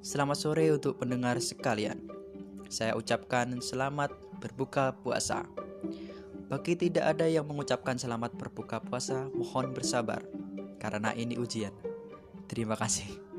Selamat sore untuk pendengar sekalian. Saya ucapkan selamat berbuka puasa. Bagi tidak ada yang mengucapkan selamat berbuka puasa, mohon bersabar karena ini ujian. Terima kasih.